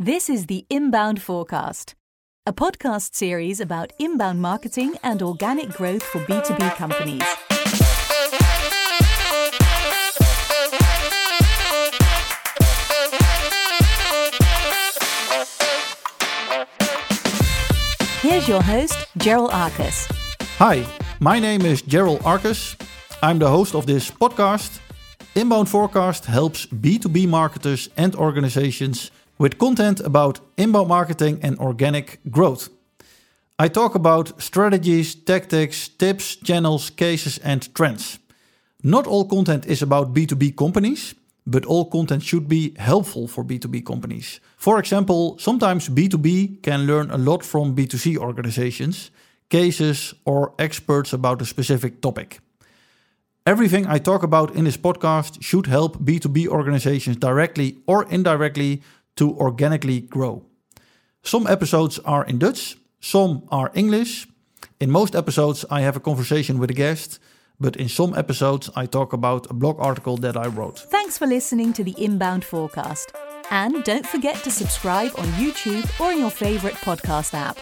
This is the Inbound4Cast, a podcast series about inbound marketing and organic growth for B2B companies. Here's your host, Gerald Arcus. Hi, my name is Gerald Arcus. I'm the host of this podcast. Inbound4Cast helps B2B marketers and organizations with content about inbound marketing and organic growth. I talk about strategies, tactics, tips, channels, cases, and trends. Not all content is about B2B companies, but all content should be helpful for B2B companies. For example, sometimes B2B can learn a lot from B2C organizations, cases, or experts about a specific topic. Everything I talk about in this podcast should help B2B organizations directly or indirectly to organically grow. Some episodes are in Dutch, some are English. In most episodes, I have a conversation with a guest, but in some episodes, I talk about a blog article that I wrote. Thanks for listening to the Inbound4Cast. And don't forget to subscribe on YouTube or in your favorite podcast app.